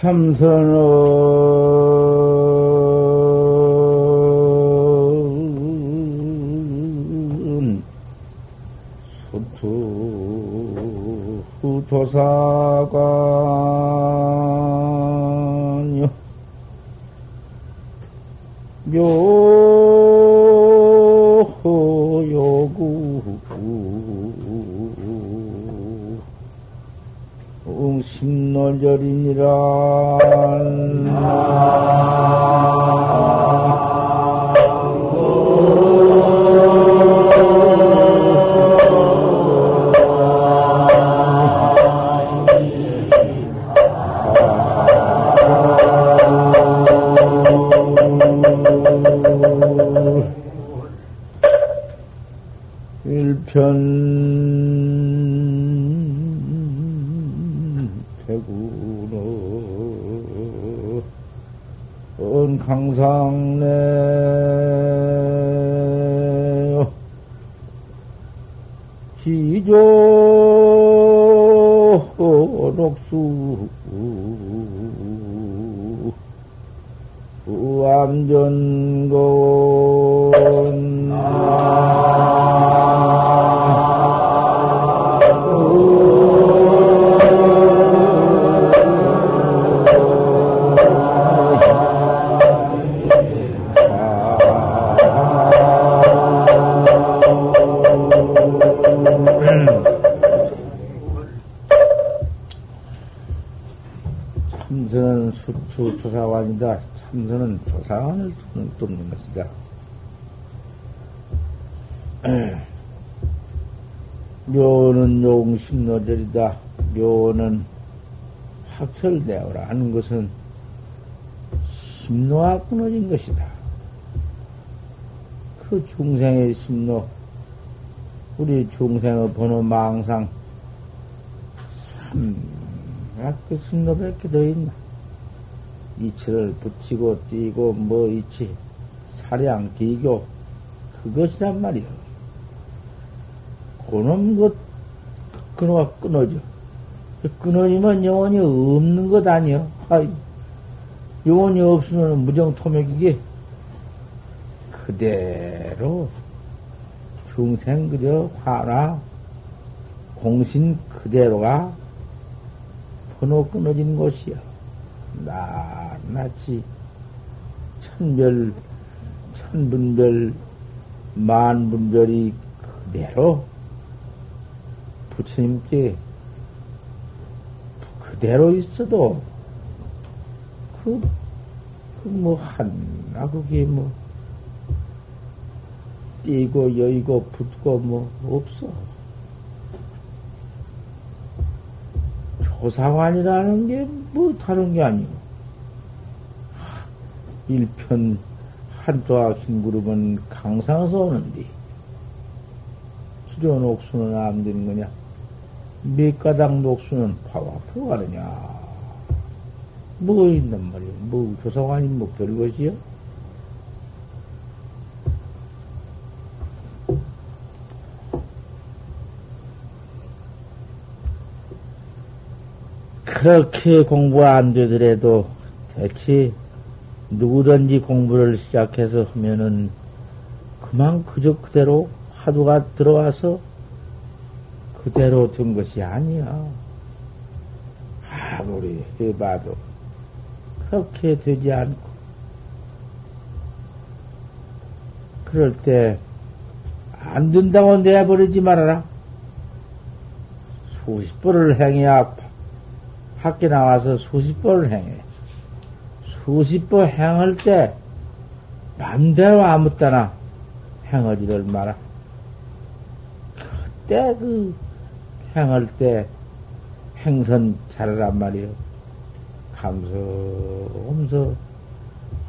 참선은 수투 조사 일편 강상래 기조 녹수. 암전건 참선은 수투 조사관이다. 참선은 조사관을 뚫는 것이다. 묘는 용심노절이다. 묘는 확철대오라 하는 것은 심노가 끊어진 것이다. 그 중생의 심노, 우리 중생의 번호 망상, 참, 아, 그 심노밖에 더 있나? 이치를 붙이고 띄고 뭐 이치, 사량, 기교, 그것이란 말이야. 그놈 것, 끊어가 끊어져. 끊어지면 영원히 없는 것. 아이, 영원히 없으면 무정 토맥이게 그대로 중생 그저 화나 공신 그대로가 번호 끊어진 곳이야. 낱낱이 천별, 천분별, 만분별이 그대로 부처님께 그대로 있어도 그, 그 뭐, 하나, 그게 뭐, 띄고, 여의고, 붙고, 뭐, 없어. 조상관이라는 게 뭐 다른 게 아니고. 일편 한조와 긴 구름은 강상에서 오는데, 수련 옥수는 안 되는 거냐? 몇 가닥 녹수는 파와 앞으로 가느냐? 뭐 있단 말이야? 뭐 조상관이 뭐 별것이요? 그렇게 공부 안 되더라도 대체 누구든지 공부를 시작해서 하면은 그만 그저 그대로 화두가 들어와서 그대로 된 것이 아니야. 아무리 해봐도 그렇게 되지 않고 그럴 때 안 된다고 내버리지 말아라. 수십 번을 행해야 밖에 나와서 수십 번을 행해. 수십 번 행할 때 맘대로 아무 때나 행하지를 마라. 그때 그 행할 때 행선 잘하란 말이요. 감소하면서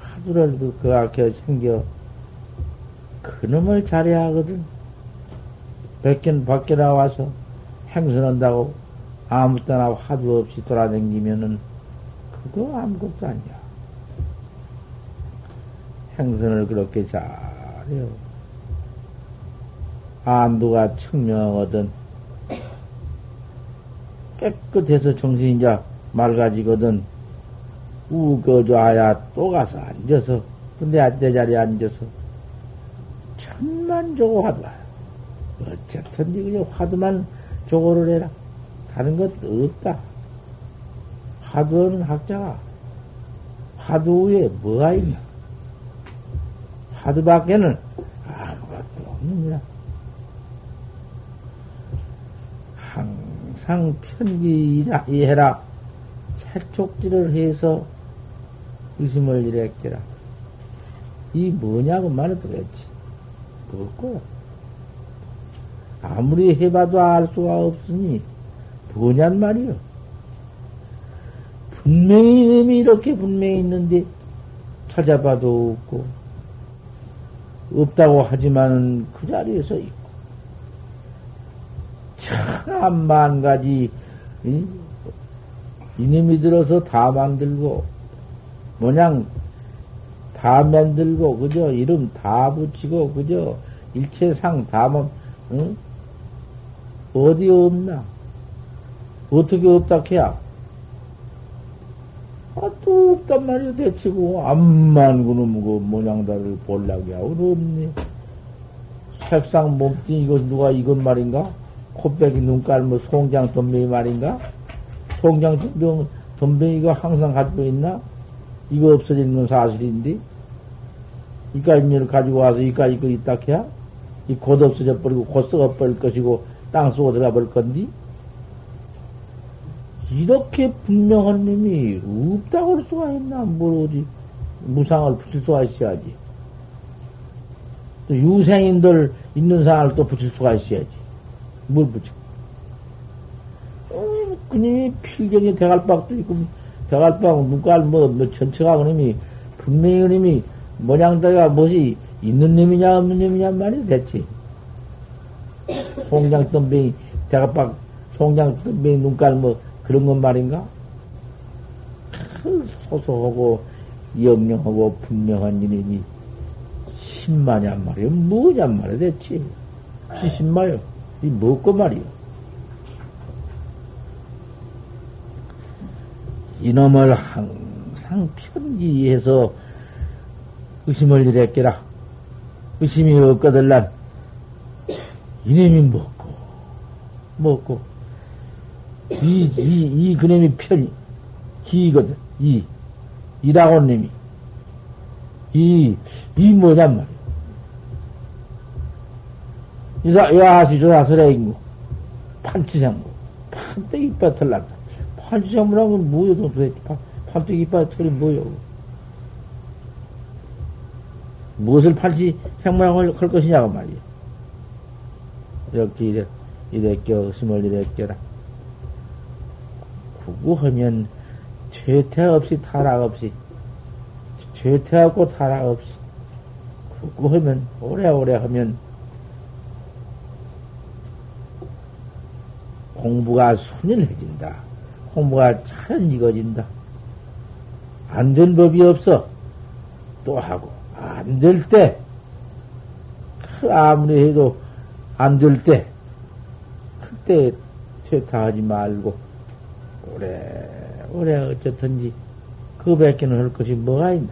하루라도 그 앞에 생겨 그놈을 잘해야 하거든. 백견 밖에 나와서 행선한다고 아무 때나 화두 없이 돌아다니면은 그거 아무것도 아니야. 행선을 그렇게 잘해요. 안두가 청명하거든. 깨끗해서 정신이 이제 맑아지거든. 우거져야 또 가서 앉아서, 근데 앉대 자리에 앉아서, 천만 조고 하더라. 어쨌든, 그냥 화두만 조고를 해라. 다른 것 없다. 화두는 학자가 위에 뭐가 있나? 화두밖에는 아무것도 없느니라. 항상 편기해라. 채촉질을 해서 의심을 일으켜라. 이 뭐냐고 그랬지. 뭐고? 아무리 해봐도 알 수가 없으니 뭐냔 말이요. 분명히 의미 이렇게 분명히 있는데 찾아봐도 없고 없다고 하지만 그 자리에서 있고 천만 가지 이? 이놈이 들어서 다 만들고 뭐냥 다 만들고 그저 이름 다 붙이고 그저 일체상 다 뭐, 응? 어디 없나? 어떻게 없다 해야? 아, 또 없단 말이야, 대치고. 암만 그놈, 그 모양다를 하고 없네. 색상 몸뚱 이거 누가 이건 말인가? 코빼기 눈깔 뭐 송장 덤뱅이 말인가? 송장 덤뱅, 덤뱅이가 항상 가지고 있나? 이거 없어지는 건 사실인데? 이까지를 가지고 와서 이까지 거 있다 해야? 이 곧 없어져 버리고 곧 썩어 버릴 것이고 땅 속으로 들어가 버릴 건디? 이렇게 분명한 놈이 없다고 할 수가 있나? 뭘 어디 무상을 붙일 수가 있어야지. 또 유생인들 있는 상을 또 붙일 수가 있어야지. 뭘 붙여? 어, 그님이 필경에 대갈박도 있고, 대갈박, 눈깔, 뭐, 뭐, 전체가 그님이, 분명히 그님이, 모양다가 무엇이 있는 놈이냐, 없는 놈이냐 말이 됐지. 송장 덤뱅이, 대갈박, 송장 덤뱅이, 눈깔, 뭐, 그런 건 말인가? 소소하고 영영하고 분명한 이름이 신마냔 말이요. 뭐냔 말이야, 대체. 시신마요. 이 뭐고 말이요. 이놈을 항상 편기해서 의심을 일으켜라. 의심이 없거들란 이놈이 먹고, 먹고, 이, 이, 이 그놈이 편이, 기거든. 이, 이라고 님이. 이, 이 뭐냔 말이야. 이사, 야시 조사 설레인고, 판치생고, 판때기 이빨 털난다. 판치생무라는 건 뭐여, 도대체. 판때기 이빨 털이 뭐여. 무엇을 판치 생모양을 할 것이냐고 말이야. 이렇게 이래, 이래 껴, 스물 이래 껴라. 구구하면 죄태 없이 타락 없이 죄태하고 타락 없이 구구하면 오래오래 하면 공부가 순연해진다. 공부가 잘 익어진다. 안 된 법이 없어. 또 하고 안 될 때, 그 아무리 해도 안 될 때, 그때 퇴타하지 말고 오래, 오래 어쨌든지 그 밖에는 할 것이 뭐가 있나.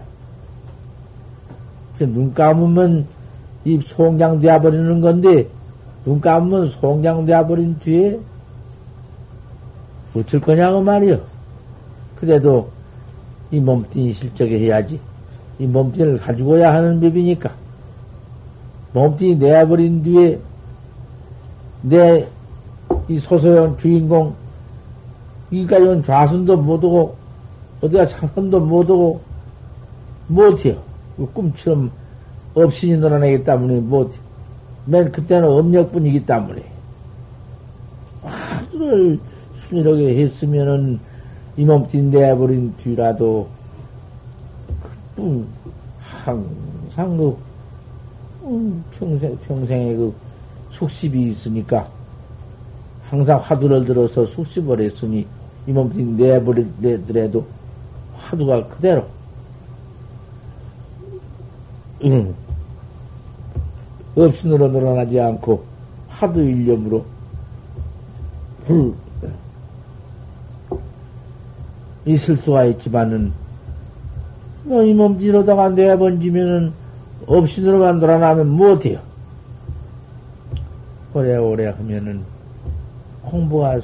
눈 감으면 이 송장 되어 버리는 건데, 눈 감으면 송장 되어 버린 뒤에 어쩔 거냐고 말이요. 그래도 이 몸뚱이 실적에 해야지. 이 몸뚱이를 가지고야 하는 법이니까. 몸뚱이 내어버린 뒤에 내 이 소소한 주인공 이까지는 좌선도 못하고, 어디가 차선도 못하고, 못해요. 꿈처럼 없이니 놀아내기 때문에 못해. 맨 그때는 업력뿐이기 때문에. 하루를 순이하게 했으면은, 이 몸뚱이 내버린 뒤라도, 그, 항상 그, 음, 평생, 평생에 그 숙십이 있으니까, 항상 화두를 들어서 숙십을 했으니, 이 몸뚱이 내버리더라도 화두가 그대로. 응. 없이 늘어 늘어나지 않고 화두 일념으로 불 있을 수가 있지만은 뭐, 이 몸짓으로다가 내번지면은, 없이으로만 돌아나면 못해요. 오래오래 하면은, 공부가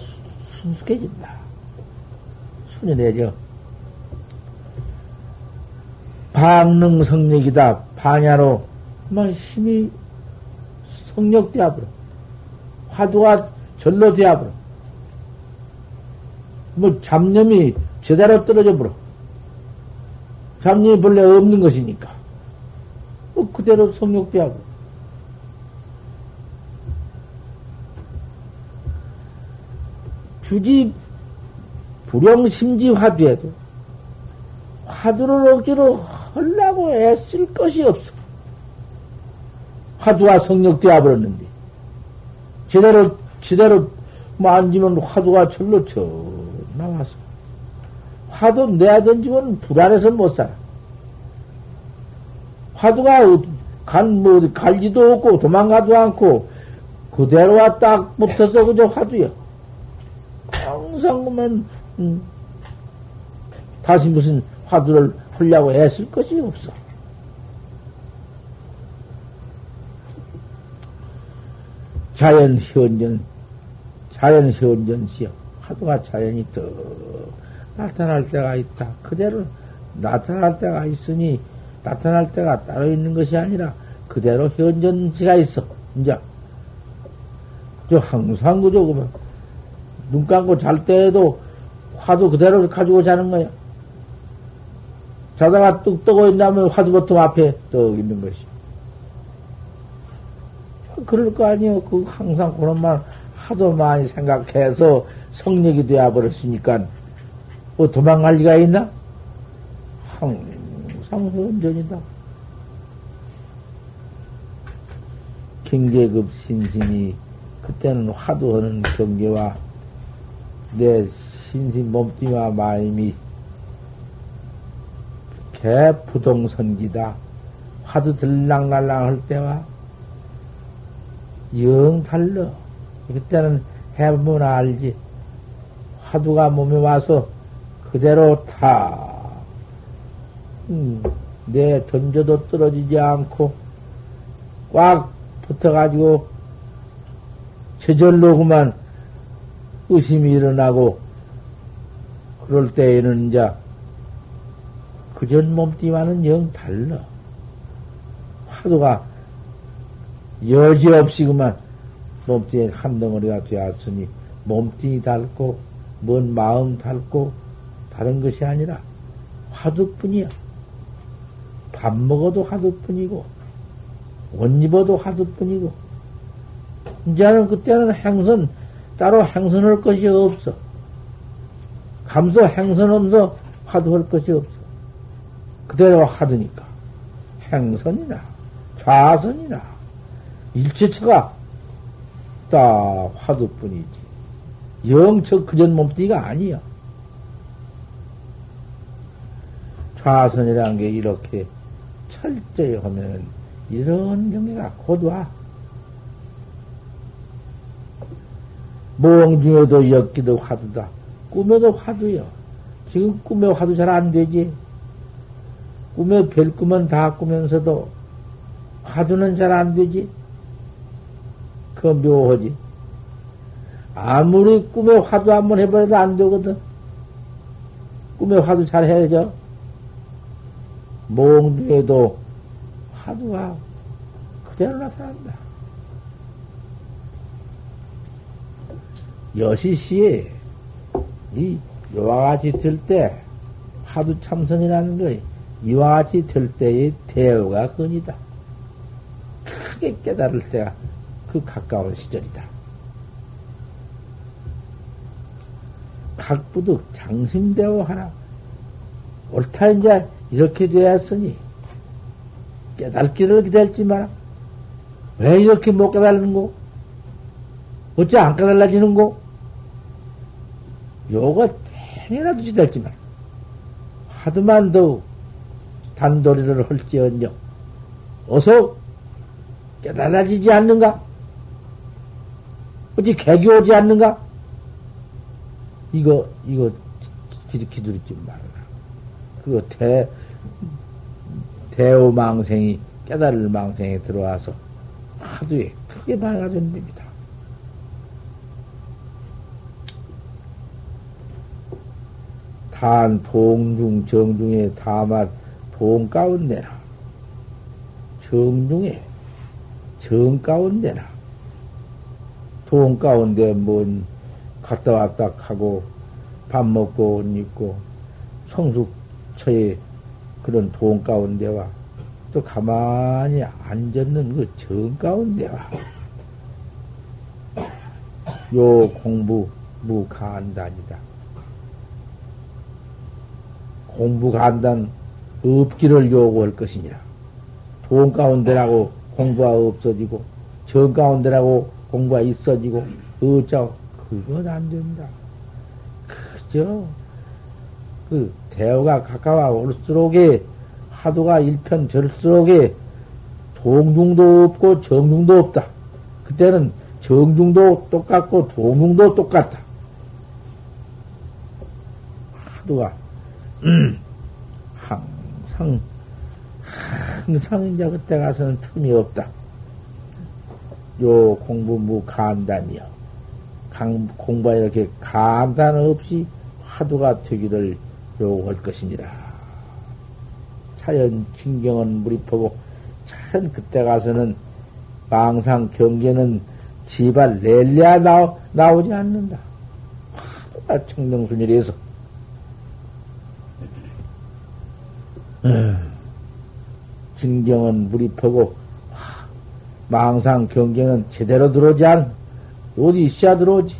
순숙해진다. 순연해져. 방능 성력이다. 반야로, 뭐, 힘이 성력되어버려. 화두가 절로 되어버려. 뭐, 잡념이 제대로 떨어져 버려. 잡념이 본래 없는 것이니까. 뭐 그대로 성욕되하고. 주지 불용심지 화두에도 화두를 억지로 하려고 애쓸 것이 없어. 화두가 성력되어 버렸는데 제대로 제대로 만지면 화두가 절로 쳐 나와서 화두 내야 던지면 불안해서 못 살아. 화두가 간, 뭐, 갈지도 없고 도망가도 않고 그대로와 딱 붙어서 그저 화두야. 항상 그만, 음, 다시 무슨 화두를 하려고 애쓸 것이 없어. 자연 현전, 자연 현전시여. 화두가 자연이 더 나타날 때가 있다. 그대로 나타날 때가 있으니 나타날 때가 따로 있는 것이 아니라 그대로 현전시가 있어. 이제 저 항상 그저 그만 눈 감고 잘 때에도 화두 그대로 가지고 자는 거야. 자다가 뚝 뜨고 있다면 화두 보통 앞에 떡 있는 것이. 그럴 거 아니에요. 그 항상 그런 말 하도 많이 생각해서 성력이 되어 버렸으니까 뭐 도망갈 리가 있나? 항상 현전이다. 경계급 신심이 그때는 화두하는 경계와 내 신심 몸뚱이와 마음이 개부동선기다. 화두 들랑날랑 할 때와 영 달러. 그때는 해보면 알지. 화두가 몸에 와서 그대로 타. 음, 내 던져도 떨어지지 않고 꽉 붙어가지고 저절로 그만 의심이 일어나고 그럴 때에는 이제 그전 몸띠와는 영 달라. 화두가 여지없이 그만 몸띠에 한 덩어리가 되었으니 몸띠 닳고 뭔 마음 닳고 다른 것이 아니라 화두뿐이야. 밥 먹어도 화두뿐이고 옷 입어도 화두뿐이고 이제는 그때는 행선 따로 행선할 것이 없어. 감소 행선 없어 화두할 것이 없어. 그대로 하드니까 행선이나 좌선이나 일체처가 다 화두뿐이지. 영적 그전 몸뚱이가 아니야. 좌선이라는 게 이렇게 철저히 하면 이런 경계가 곧 와. 모험 중에도 엮기도 화두다. 꿈에도 화두요. 지금 꿈에 화두 잘 안 되지. 꿈에 별 꿈은 다 꾸면서도 화두는 잘 안 되지. 그 묘하지. 아무리 꿈에 화두 한번 해버려도 안 되거든. 꿈에 화두 잘 해야죠. 몽중에도 화두가 그대로 나타난다. 여시시에 이 이와 같이 들때 화두 참선이라는 거 이와 같이 들 때의 대우가 근이다. 크게 깨달을 때가 그 가까운 시절이다. 각부득 장심대오 하나 옳다 이제 이렇게 되었으니 깨달기를 기다렸지 마라. 왜 이렇게 못 깨달는 거? 어째 안 깨달아지는 거? 요거 행이라도 지달지 마라. 하도만 더 단도리를 할지언정 어서 깨달아지지 않는가? 어찌 개기 오지 않는가? 이거, 이거, 기두리지 말아라. 그거 대, 대오망생이 깨달을 망생에 들어와서 하도에 크게 밝아진 겁니다. 단 동중 정중에 다만 동 가운데나 정중에 정 가운데나 동 가운데 뭔 갔다 왔다 하고 밥 먹고 옷 입고 성숙처에 그런 동 가운데와 또 가만히 앉았는 그 정 가운데와 요 공부 무간단이다. 공부 간단 없기를 요구할 것이니라. 돈 가운데라고 공부가 없어지고, 정 가운데라고 공부가 있어지고, 어쩌, 그건 안 된다. 그저, 그, 대우가 가까워 올수록에, 하도가 일편 절수록에, 동중도 없고 정중도 없다. 그때는 정중도 똑같고 동중도 똑같다. 하도가 음, 항상, 항상 이제 그때 가서는 틈이 없다. 요 공부 무간단이요. 공부가 이렇게 간단 없이 화두가 되기를 요구할 것이니라. 자연 진경은 무리퍼고, 자연 그때 가서는 망상 경계는 지발 낼래야 나오, 나오지 않는다. 화두가 청정순이라서 진경은 물이 퍼고 망상 경계는 제대로 들어오지 않 어디 있어야 들어오지.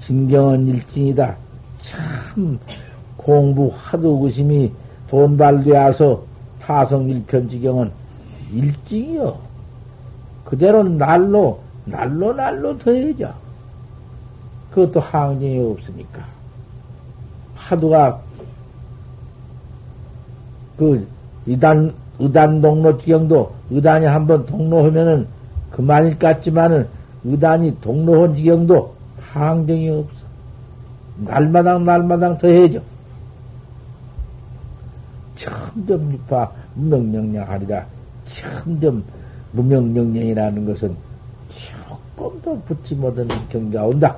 진경은 일진이다. 참 공부 하도 의심이 돈발되어서 타성 일편지경은 일징이요 그대로 날로 날로 날로 더해져 그것도 항쟁이 없으니까. 하도가 그 이단 의단 동로 지경도 의단이 한번 동로하면은 그만일 것 같지만은 의단이 동로한 지경도 항정이 없어. 날마당 날마당 더해져. 점점 유파 무명명령하리라. 점점 무명명령이라는 것은 조금 더 붙지 못하는 경계가 온다.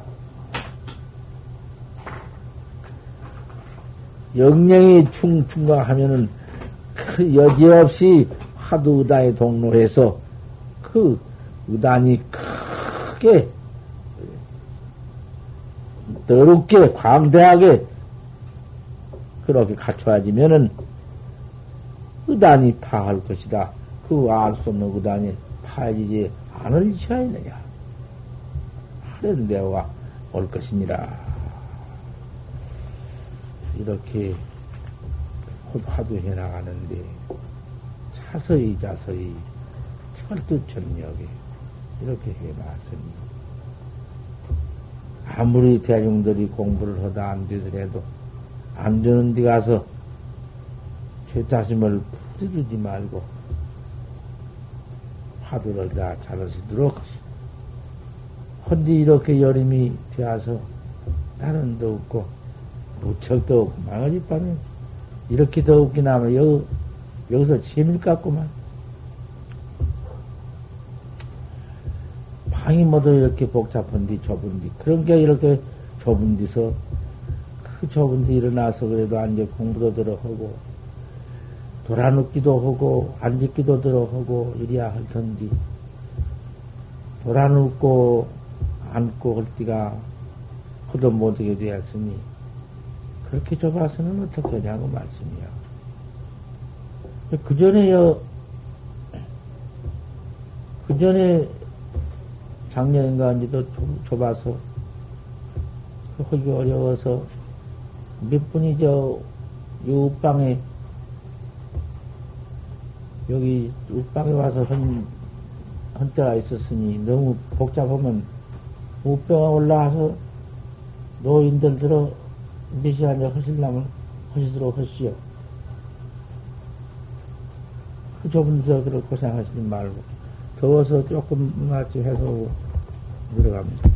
영령이 충충강하면은 그 여지없이 하도 의단에 동로해서 그 의단이 크게 더럽게 광대하게 그렇게 갖춰지면은 의단이 파할 것이다. 그 알 수 없는 의단이 파지지 않을 지가 있느냐. 하는 대화가 올 것이니라. 이렇게 하도 해나가는데 자서히 자서히 철두철미하게 이렇게 해놨으니 아무리 대중들이 공부를 하다 안 되더라도 안 되는 데 가서 죄자심을 부리지 말고 화두를 다 잘하시도록 헌디 이렇게 여림이 되어서 다른 도 없고 무척도 없고 망하지 빠는 이렇게 더 웃기나 하면 여, 여기서 재미를 갖구만. 방이 모두 이렇게 복잡한디 좁은디 그런 게 이렇게 좁은 데서 그 좁은 데 일어나서 그래도 앉아 공부도 들어하고 돌아눕기도 하고 앉기도 들어하고 이래야 할 텐데 돌아눕고 앉고 할 때가 그도 못하게 되었으니 그렇게 좁아서는 어떻게 하냐고 말씀이야. 그 전에요, 그 전에 작년인가 언제도 좁아서, 그 어려워서 몇 분이 저, 요방에, 여기 우방에 와서 한, 한때가 있었으니 너무 복잡하면 우병에 올라와서 노인들 들어 몇 시간째 하실라면 하시도록 하시오. 그 좁은 데서 그렇게 고생하시지 말고, 더워서 조금 낫지 해서 들어갑니다.